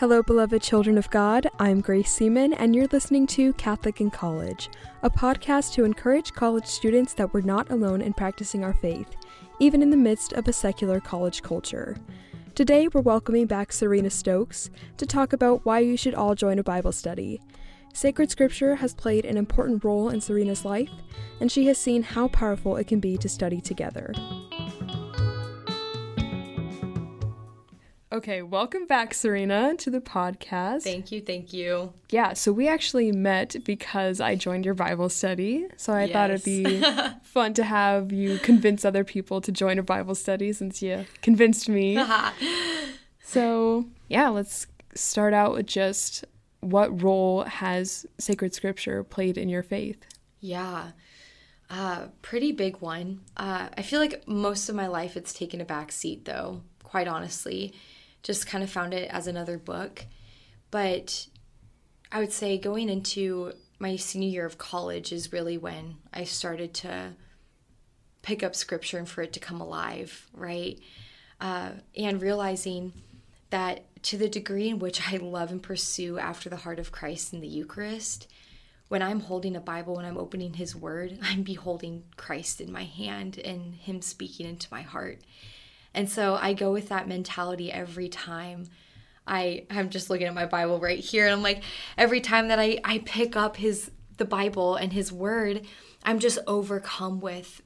Hello, beloved children of God. I'm Grace Seaman, and you're listening to Catholic in College, a podcast to encourage college students that we're not alone in practicing our faith, even in the midst of a secular college culture. Today, we're welcoming back Serena Stokes to talk about why you should all join a Bible study. Sacred Scripture has played an important role in Serena's life, and she has seen how powerful it can be to study together. Okay, welcome back, Serena, to the podcast. Thank you, thank you. Yeah, so we actually met because I joined your Bible study. So I yes. thought it'd be fun to have you convince other people to join a Bible study since you convinced me. so, yeah, let's start out with just what role has sacred scripture played in your faith? Yeah. Uh, pretty big one. Uh, I feel like most of my life it's taken a back seat, though, quite honestly just kind of found it as another book. But I would say going into my senior year of college is really when I started to pick up scripture and for it to come alive, right? Uh, and realizing that to the degree in which I love and pursue after the heart of Christ in the Eucharist, when I'm holding a Bible, when I'm opening His Word, I'm beholding Christ in my hand and Him speaking into my heart. And so I go with that mentality every time. I I'm just looking at my Bible right here and I'm like every time that I I pick up his the Bible and his word, I'm just overcome with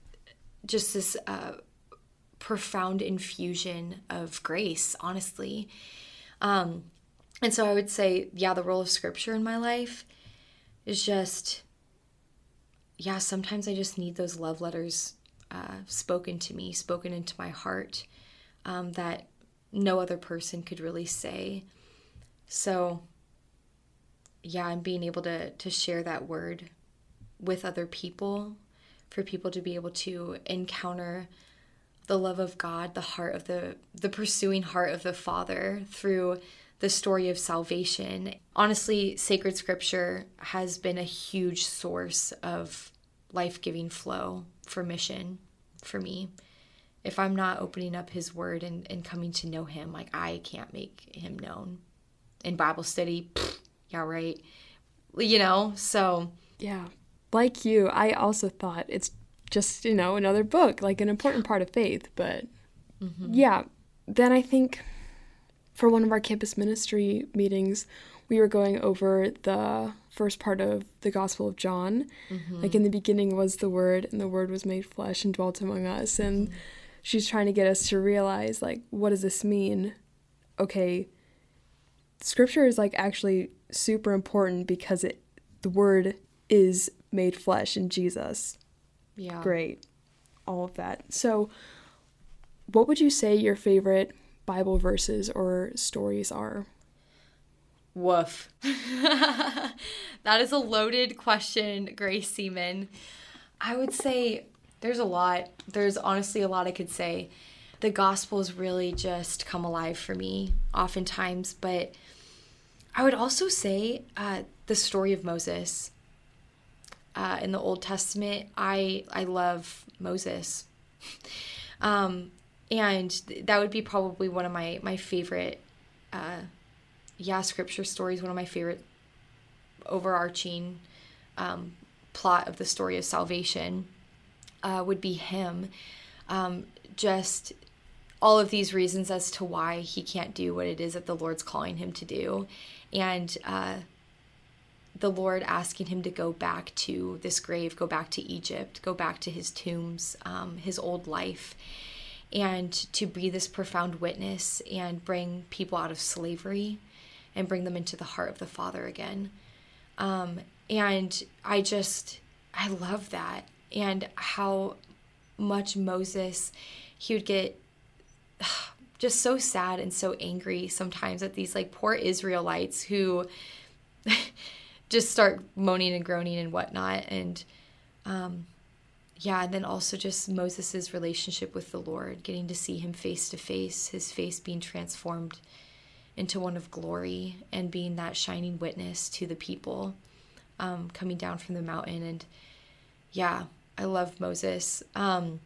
just this uh, profound infusion of grace, honestly. Um, and so I would say, yeah, the role of scripture in my life is just, yeah, sometimes I just need those love letters uh, spoken to me, spoken into my heart um, that no other person could really say. So, yeah, I'm being able to to share that word with other people, for people to be able to encounter the love of God, the heart of the the pursuing heart of the Father through the story of salvation. Honestly, sacred scripture has been a huge source of life-giving flow for mission for me if I'm not opening up his word and, and coming to know him, like I can't make him known. In Bible study, pfft, yeah, right. You know, so. Yeah. Like you, I also thought it's just, you know, another book, like an important part of faith. But mm-hmm. yeah, then I think for one of our campus ministry meetings, we were going over the first part of the Gospel of John. Mm-hmm. Like in the beginning was the Word, and the Word was made flesh and dwelt among us. And mm-hmm she's trying to get us to realize like what does this mean? Okay scripture is like actually super important because it the word is made flesh in jesus. Yeah. Great. All of that. So what would you say your favorite bible verses or stories are? Woof. That is a loaded question grace seaman. I would say there's a lot. There's honestly a lot I could say. The Gospels really just come alive for me oftentimes, but I would also say uh, the story of Moses uh, in the Old Testament. I I love Moses, um, and that would be probably one of my my favorite, uh, yeah, scripture stories. One of my favorite overarching um, plot of the story of salvation uh, would be him. Um, just all of these reasons as to why he can't do what it is that the Lord's calling him to do. And uh, the Lord asking him to go back to this grave, go back to Egypt, go back to his tombs, um, his old life, and to be this profound witness and bring people out of slavery and bring them into the heart of the Father again. Um, and I just, I love that and how much Moses he would get just so sad and so angry sometimes at these like poor Israelites who just start moaning and groaning and whatnot. And um yeah and then also just Moses's relationship with the Lord getting to see him face to face his face being transformed into one of glory and being that shining witness to the people um, coming down from the mountain. And yeah I love Moses. Um,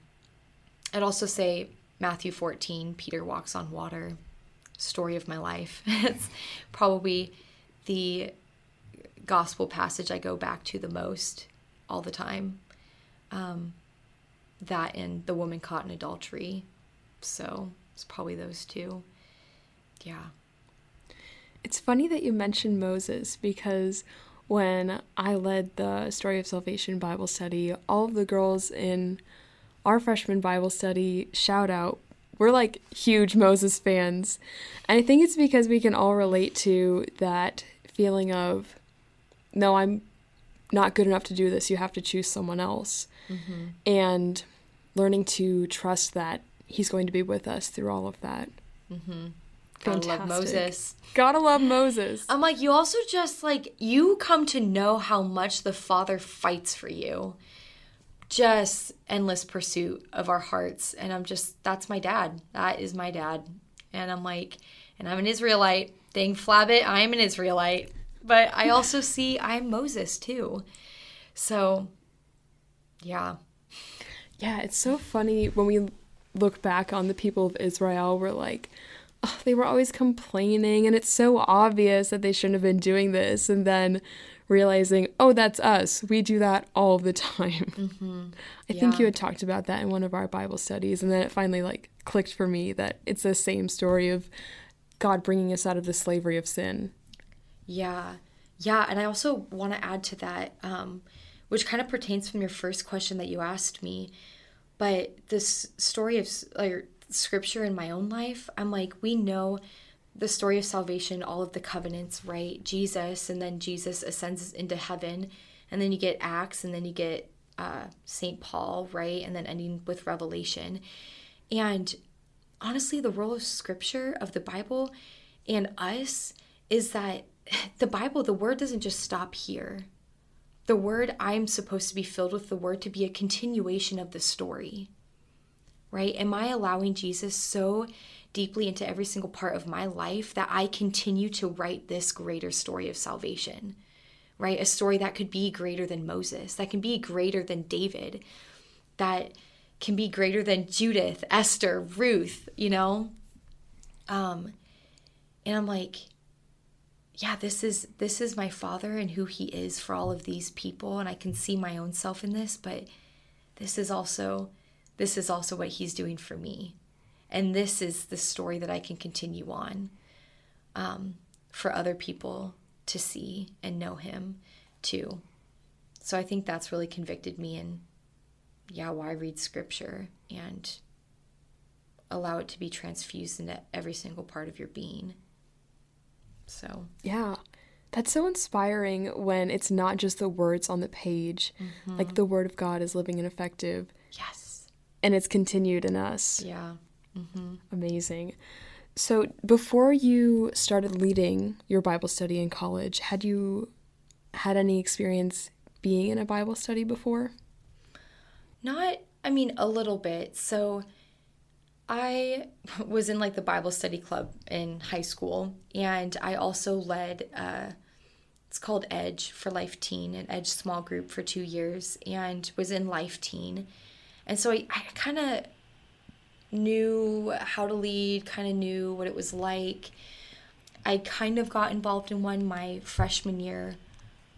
I'd also say Matthew 14, Peter walks on water. story of my life. it's probably the gospel passage I go back to the most all the time. Um, that and the woman caught in adultery. So it's probably those two. Yeah. It's funny that you mentioned Moses because when I led the Story of Salvation Bible study, all of the girls in our freshman Bible study shout out, we're like huge Moses fans. And I think it's because we can all relate to that feeling of, no, I'm not good enough to do this. You have to choose someone else. Mm-hmm. And learning to trust that he's going to be with us through all of that. Mm-hmm. Gotta love Moses. Gotta love Moses. I'm like, you also just like, you come to know how much the Father fights for you. Just endless pursuit of our hearts. And I'm just, that's my dad. That is my dad. And I'm like, and I'm an Israelite. Dang flabbit, I am an Israelite. But I also see I'm Moses too. So, yeah. Yeah, it's so funny when we look back on the people of Israel, we're like, oh, they were always complaining, and it's so obvious that they shouldn't have been doing this. And then realizing, oh, that's us. We do that all the time. Mm-hmm. I yeah. think you had talked about that in one of our Bible studies, and then it finally like clicked for me that it's the same story of God bringing us out of the slavery of sin. Yeah, yeah, and I also want to add to that, um, which kind of pertains from your first question that you asked me, but this story of like scripture in my own life, I'm like, we know the story of salvation, all of the covenants, right? Jesus, and then Jesus ascends into heaven, and then you get Acts, and then you get uh, St. Paul, right? And then ending with Revelation. And honestly, the role of scripture, of the Bible, and us is that the Bible, the word doesn't just stop here. The word, I'm supposed to be filled with the word to be a continuation of the story right? Am I allowing Jesus so deeply into every single part of my life that I continue to write this greater story of salvation, right? A story that could be greater than Moses, that can be greater than David, that can be greater than Judith, Esther, Ruth, you know? Um, and I'm like, yeah, this is this is my father and who he is for all of these people and I can see my own self in this, but this is also this is also what he's doing for me. And this is the story that I can continue on um, for other people to see and know him too. So I think that's really convicted me in, yeah, why read scripture and allow it to be transfused into every single part of your being. So, yeah. That's so inspiring when it's not just the words on the page. Mm-hmm. Like the word of God is living and effective. Yes and it's continued in us. Yeah. Mm-hmm. Amazing. So, before you started leading your Bible study in college, had you had any experience being in a Bible study before? Not, I mean, a little bit. So, I was in like the Bible study club in high school, and I also led, uh, it's called Edge for Life Teen, an Edge small group for two years, and was in Life Teen and so I, I kind of knew how to lead, kind of knew what it was like. I kind of got involved in one my freshman year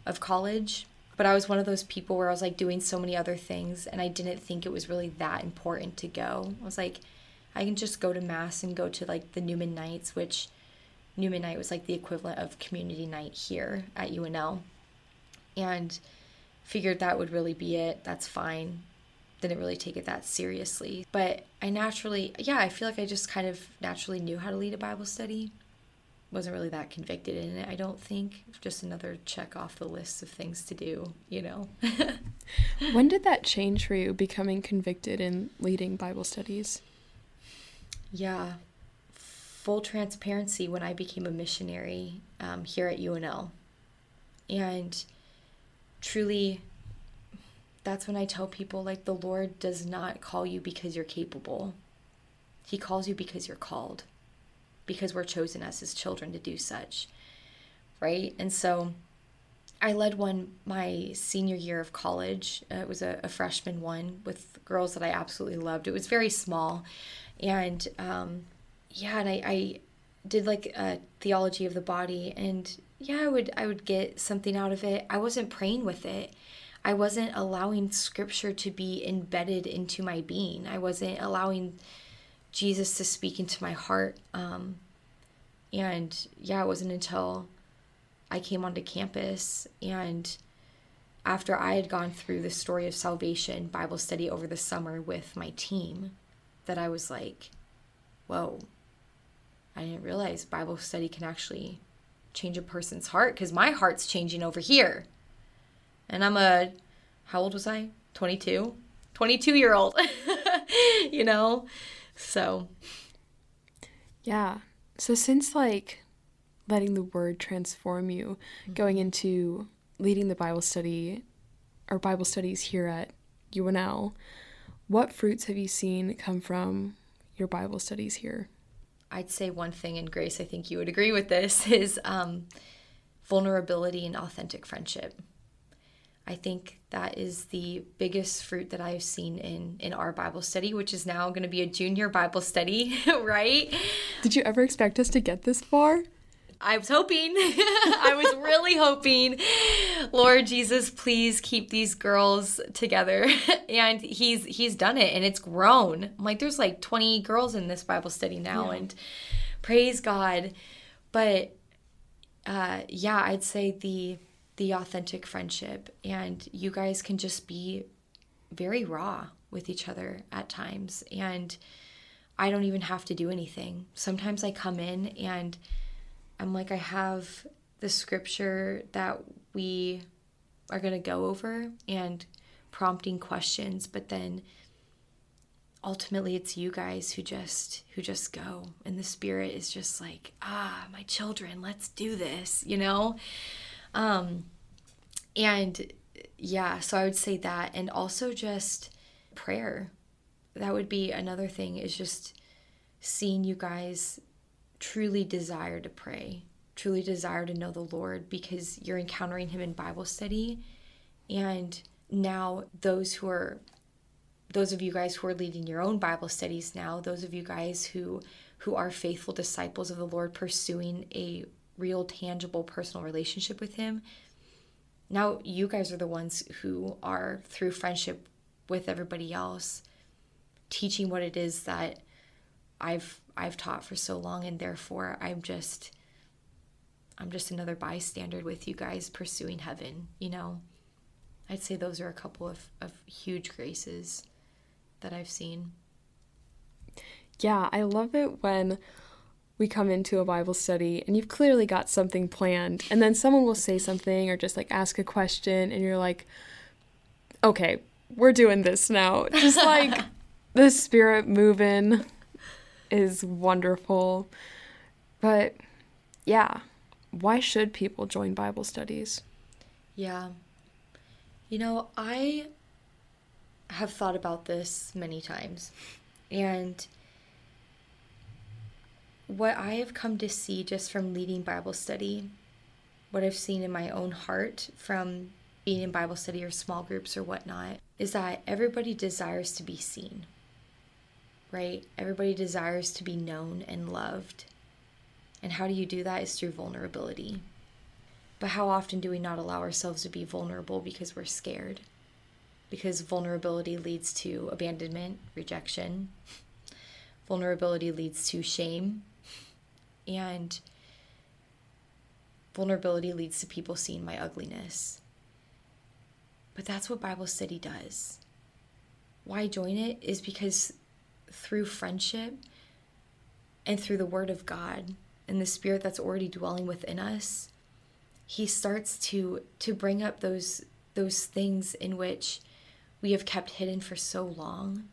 of college, but I was one of those people where I was like doing so many other things and I didn't think it was really that important to go. I was like, I can just go to mass and go to like the Newman nights, which Newman night was like the equivalent of community night here at UNL. And figured that would really be it. That's fine didn't really take it that seriously. But I naturally, yeah, I feel like I just kind of naturally knew how to lead a Bible study. Wasn't really that convicted in it, I don't think. Just another check off the list of things to do, you know? when did that change for you, becoming convicted in leading Bible studies? Yeah, full transparency when I became a missionary um, here at UNL. And truly that's when I tell people like the Lord does not call you because you're capable. He calls you because you're called. Because we're chosen as his children to do such. Right? And so I led one my senior year of college. Uh, it was a, a, freshman one with girls that I absolutely loved. It was very small. And um, yeah, and I, I did like a theology of the body and yeah, I would I would get something out of it. I wasn't praying with it. I wasn't allowing scripture to be embedded into my being. I wasn't allowing Jesus to speak into my heart. Um, and yeah, it wasn't until I came onto campus and after I had gone through the story of salvation Bible study over the summer with my team that I was like, whoa, I didn't realize Bible study can actually change a person's heart because my heart's changing over here. And I'm a, how old was I? 22? 22 year old, you know? So. Yeah. So since like letting the word transform you, mm-hmm. going into leading the Bible study or Bible studies here at UNL, what fruits have you seen come from your Bible studies here? I'd say one thing, and Grace, I think you would agree with this, is um, vulnerability and authentic friendship. I think that is the biggest fruit that I've seen in in our Bible study, which is now going to be a junior Bible study, right? Did you ever expect us to get this far? I was hoping. I was really hoping. Lord Jesus, please keep these girls together. and he's he's done it and it's grown. I'm like there's like 20 girls in this Bible study now yeah. and praise God. But uh yeah, I'd say the the authentic friendship and you guys can just be very raw with each other at times and I don't even have to do anything. Sometimes I come in and I'm like, I have the scripture that we are going to go over and prompting questions, but then ultimately it's you guys who just who just go and the spirit is just like ah my children let's do this you know um and yeah so i would say that and also just prayer that would be another thing is just seeing you guys truly desire to pray, truly desire to know the Lord because you're encountering Him in Bible study. And now, those who are those of you guys who are leading your own Bible studies now, those of you guys who who are faithful disciples of the Lord pursuing a real tangible personal relationship with him. Now you guys are the ones who are through friendship with everybody else teaching what it is that I've I've taught for so long and therefore I'm just I'm just another bystander with you guys pursuing heaven, you know. I'd say those are a couple of, of huge graces that I've seen. Yeah, I love it when we come into a Bible study and you've clearly got something planned, and then someone will say something or just like ask a question, and you're like, okay, we're doing this now. Just like the spirit moving is wonderful. But yeah, why should people join Bible studies? Yeah. You know, I have thought about this many times. And what I have come to see just from leading Bible study, what I've seen in my own heart from being in Bible study or small groups or whatnot, is that everybody desires to be seen right? Everybody desires to be known and loved. And how do you do that is through vulnerability. But how often do we not allow ourselves to be vulnerable because we're scared? Because vulnerability leads to abandonment, rejection. Vulnerability leads to shame. And vulnerability leads to people seeing my ugliness. But that's what Bible study does. Why join it is because through friendship and through the Word of God and the Spirit that's already dwelling within us, He starts to to bring up those those things in which we have kept hidden for so long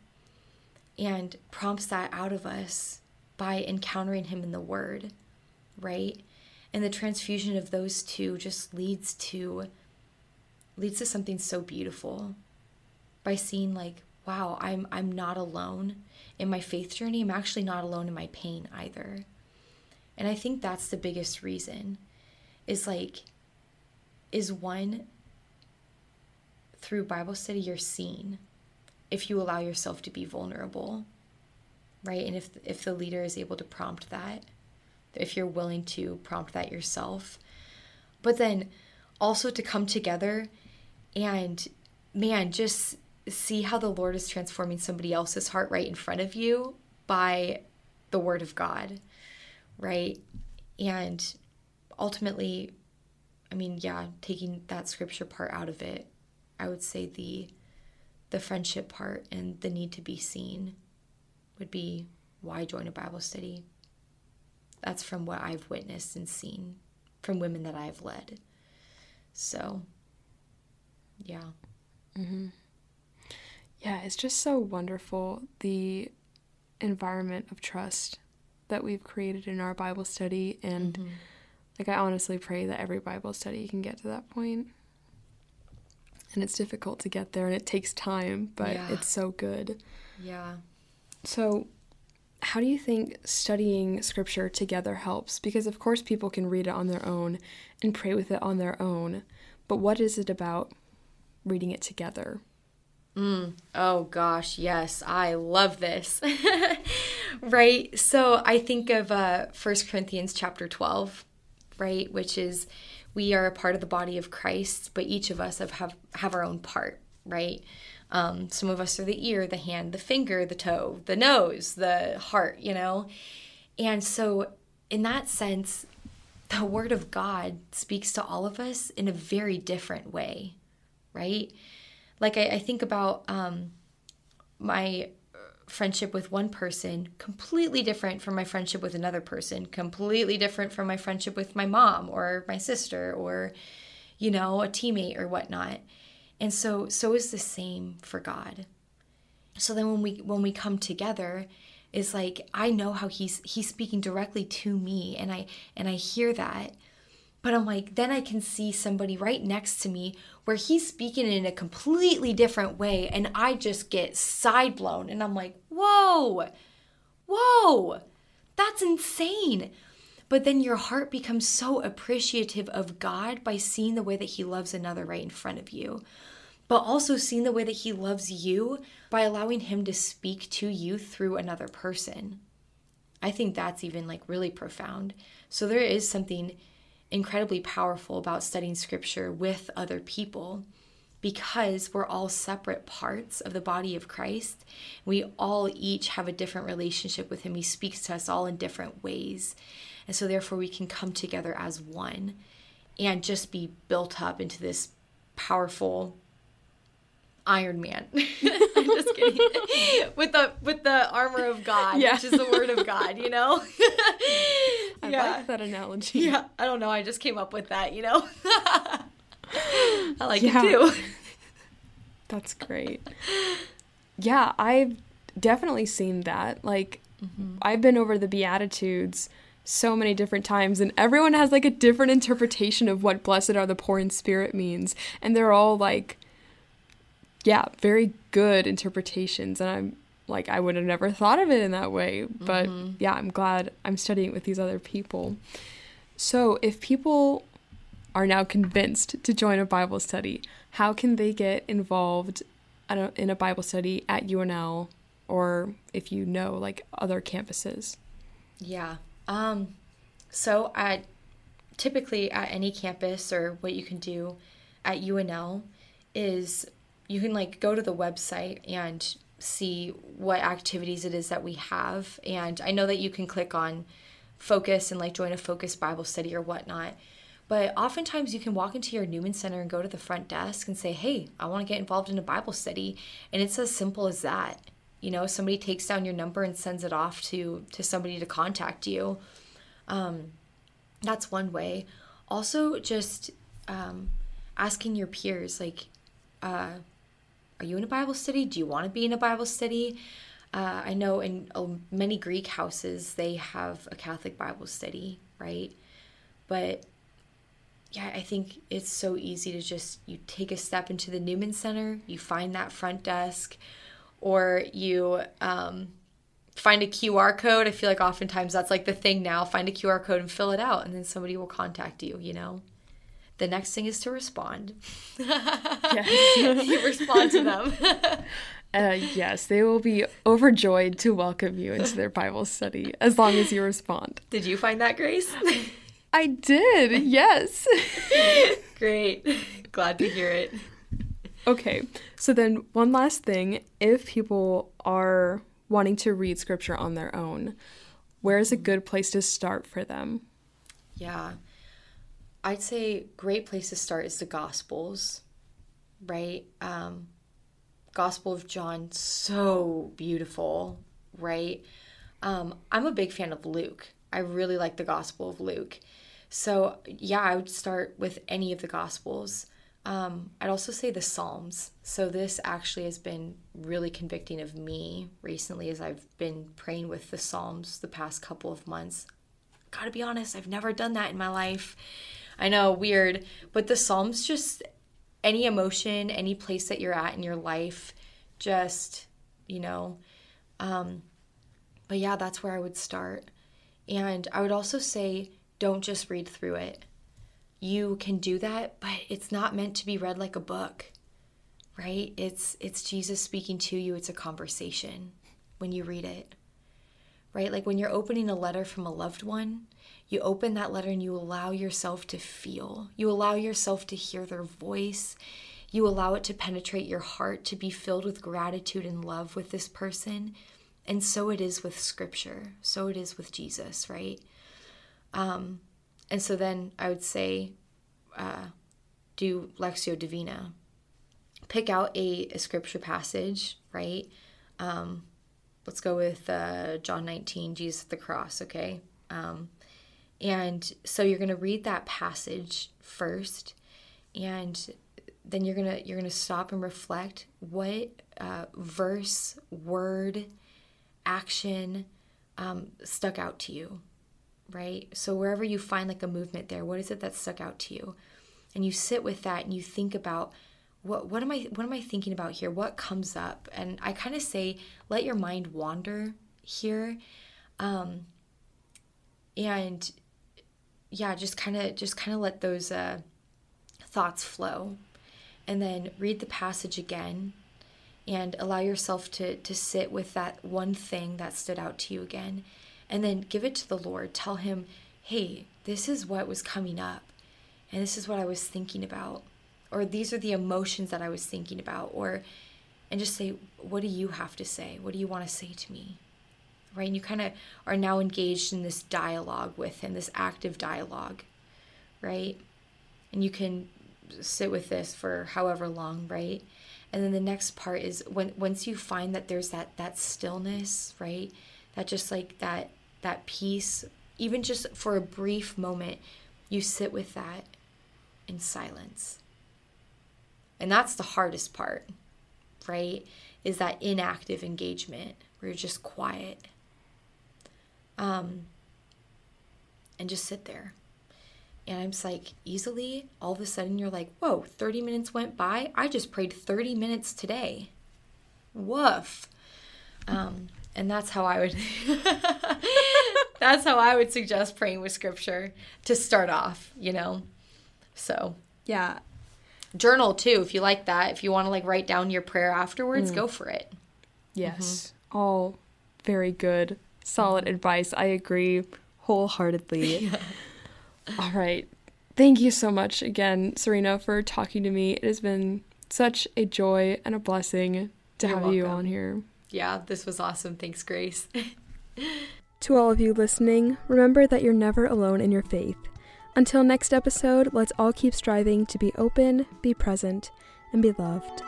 and prompts that out of us by encountering him in the word right? And the transfusion of those two just leads to leads to something so beautiful by seeing like wow i'm i'm not alone in my faith journey, I'm actually not alone in my pain either. And I think that's the biggest reason is like, is one, through Bible study, you're seen if you allow yourself to be vulnerable, right? And if, if the leader is able to prompt that, if you're willing to prompt that yourself. But then also to come together and man, just see how the Lord is transforming somebody else's heart right in front of you by the word of God, right? And ultimately, I mean, yeah, taking that scripture part out of it, I would say the the friendship part and the need to be seen would be why join a Bible study. That's from what I've witnessed and seen from women that I've led. So, yeah. Mm-hmm. Yeah, it's just so wonderful the environment of trust that we've created in our Bible study. And mm-hmm. like, I honestly pray that every Bible study can get to that point. And it's difficult to get there and it takes time, but yeah. it's so good. Yeah. So, how do you think studying scripture together helps? Because, of course, people can read it on their own and pray with it on their own. But what is it about reading it together? Mm. Oh gosh, yes, I love this. right? So I think of uh, 1 Corinthians chapter 12, right? Which is we are a part of the body of Christ, but each of us have, have, have our own part, right? Um, some of us are the ear, the hand, the finger, the toe, the nose, the heart, you know? And so, in that sense, the Word of God speaks to all of us in a very different way, right? Like I, I think about um, my friendship with one person completely different from my friendship with another person completely different from my friendship with my mom or my sister or you know a teammate or whatnot and so so is the same for god so then when we when we come together is like i know how he's he's speaking directly to me and i and i hear that but I'm like, then I can see somebody right next to me where he's speaking in a completely different way, and I just get side blown. And I'm like, whoa, whoa, that's insane. But then your heart becomes so appreciative of God by seeing the way that He loves another right in front of you, but also seeing the way that He loves you by allowing Him to speak to you through another person. I think that's even like really profound. So there is something incredibly powerful about studying scripture with other people because we're all separate parts of the body of Christ. We all each have a different relationship with Him. He speaks to us all in different ways. And so, therefore, we can come together as one and just be built up into this powerful Iron Man. I'm just kidding. with the with the armor of God, yeah. which is the word of God, you know? I yeah. like that analogy. Yeah. I don't know, I just came up with that, you know? I like yeah. it too. That's great. Yeah, I've definitely seen that. Like mm-hmm. I've been over the Beatitudes so many different times and everyone has like a different interpretation of what blessed are the poor in spirit means and they're all like yeah, very good interpretations. And I'm like, I would have never thought of it in that way. But mm-hmm. yeah, I'm glad I'm studying with these other people. So if people are now convinced to join a Bible study, how can they get involved in a Bible study at UNL or if you know like other campuses? Yeah. Um, so at typically at any campus or what you can do at UNL is you can like go to the website and see what activities it is that we have. And I know that you can click on focus and like join a focus Bible study or whatnot. But oftentimes you can walk into your Newman Center and go to the front desk and say, Hey, I want to get involved in a Bible study. And it's as simple as that. You know, somebody takes down your number and sends it off to to somebody to contact you. Um, that's one way. Also, just um, asking your peers, like, uh, are you in a Bible study? Do you want to be in a Bible study? Uh, I know in uh, many Greek houses they have a Catholic Bible study, right? But yeah, I think it's so easy to just you take a step into the Newman Center, you find that front desk, or you um, find a QR code. I feel like oftentimes that's like the thing now. Find a QR code and fill it out, and then somebody will contact you. You know. The next thing is to respond. yes. you respond to them. uh, yes, they will be overjoyed to welcome you into their Bible study as long as you respond. Did you find that, Grace? I did, yes. Great. Glad to hear it. Okay, so then one last thing if people are wanting to read scripture on their own, where is a good place to start for them? Yeah. I'd say great place to start is the Gospels, right? Um, Gospel of John, so beautiful, right? Um, I'm a big fan of Luke. I really like the Gospel of Luke. So, yeah, I would start with any of the Gospels. Um, I'd also say the Psalms. So, this actually has been really convicting of me recently as I've been praying with the Psalms the past couple of months. Gotta be honest, I've never done that in my life. I know, weird, but the Psalms just any emotion, any place that you're at in your life, just, you know, um, but yeah, that's where I would start. And I would also say, don't just read through it. You can do that, but it's not meant to be read like a book, right? It's it's Jesus speaking to you. It's a conversation when you read it, right? Like when you're opening a letter from a loved one, you open that letter and you allow yourself to feel. You allow yourself to hear their voice. You allow it to penetrate your heart, to be filled with gratitude and love with this person. And so it is with scripture. So it is with Jesus, right? Um, and so then I would say, uh, do Lectio Divina. Pick out a, a scripture passage, right? Um, let's go with uh, John 19, Jesus at the cross, okay? Um, and so you're going to read that passage first, and then you're gonna you're gonna stop and reflect what uh, verse, word, action um, stuck out to you, right? So wherever you find like a movement there, what is it that stuck out to you? And you sit with that and you think about what what am I what am I thinking about here? What comes up? And I kind of say let your mind wander here, um, and yeah, just kind of just kind of let those uh, thoughts flow, and then read the passage again, and allow yourself to to sit with that one thing that stood out to you again, and then give it to the Lord. Tell Him, "Hey, this is what was coming up, and this is what I was thinking about, or these are the emotions that I was thinking about, or." And just say, what do you have to say? What do you want to say to me? right? And you kind of are now engaged in this dialogue with him, this active dialogue, right? And you can sit with this for however long, right? And then the next part is when once you find that there's that that stillness, right? That just like that that peace, even just for a brief moment, you sit with that in silence. And that's the hardest part, right? Is that inactive engagement where you're just quiet um, and just sit there. And I'm just like, easily, all of a sudden, you're like, whoa, 30 minutes went by. I just prayed 30 minutes today. Woof. Um, and that's how I would. that's how I would suggest praying with scripture to start off, you know? So. Yeah. Journal too, if you like that. If you want to like write down your prayer afterwards, mm. go for it. Yes. Mm-hmm. All very good solid advice. I agree wholeheartedly. Yeah. All right. Thank you so much again, Serena, for talking to me. It has been such a joy and a blessing to You're have welcome. you on here. Yeah, this was awesome. Thanks, Grace. to all of you listening, remember that you're never alone in your faith. Until next episode, let's all keep striving to be open, be present, and be loved.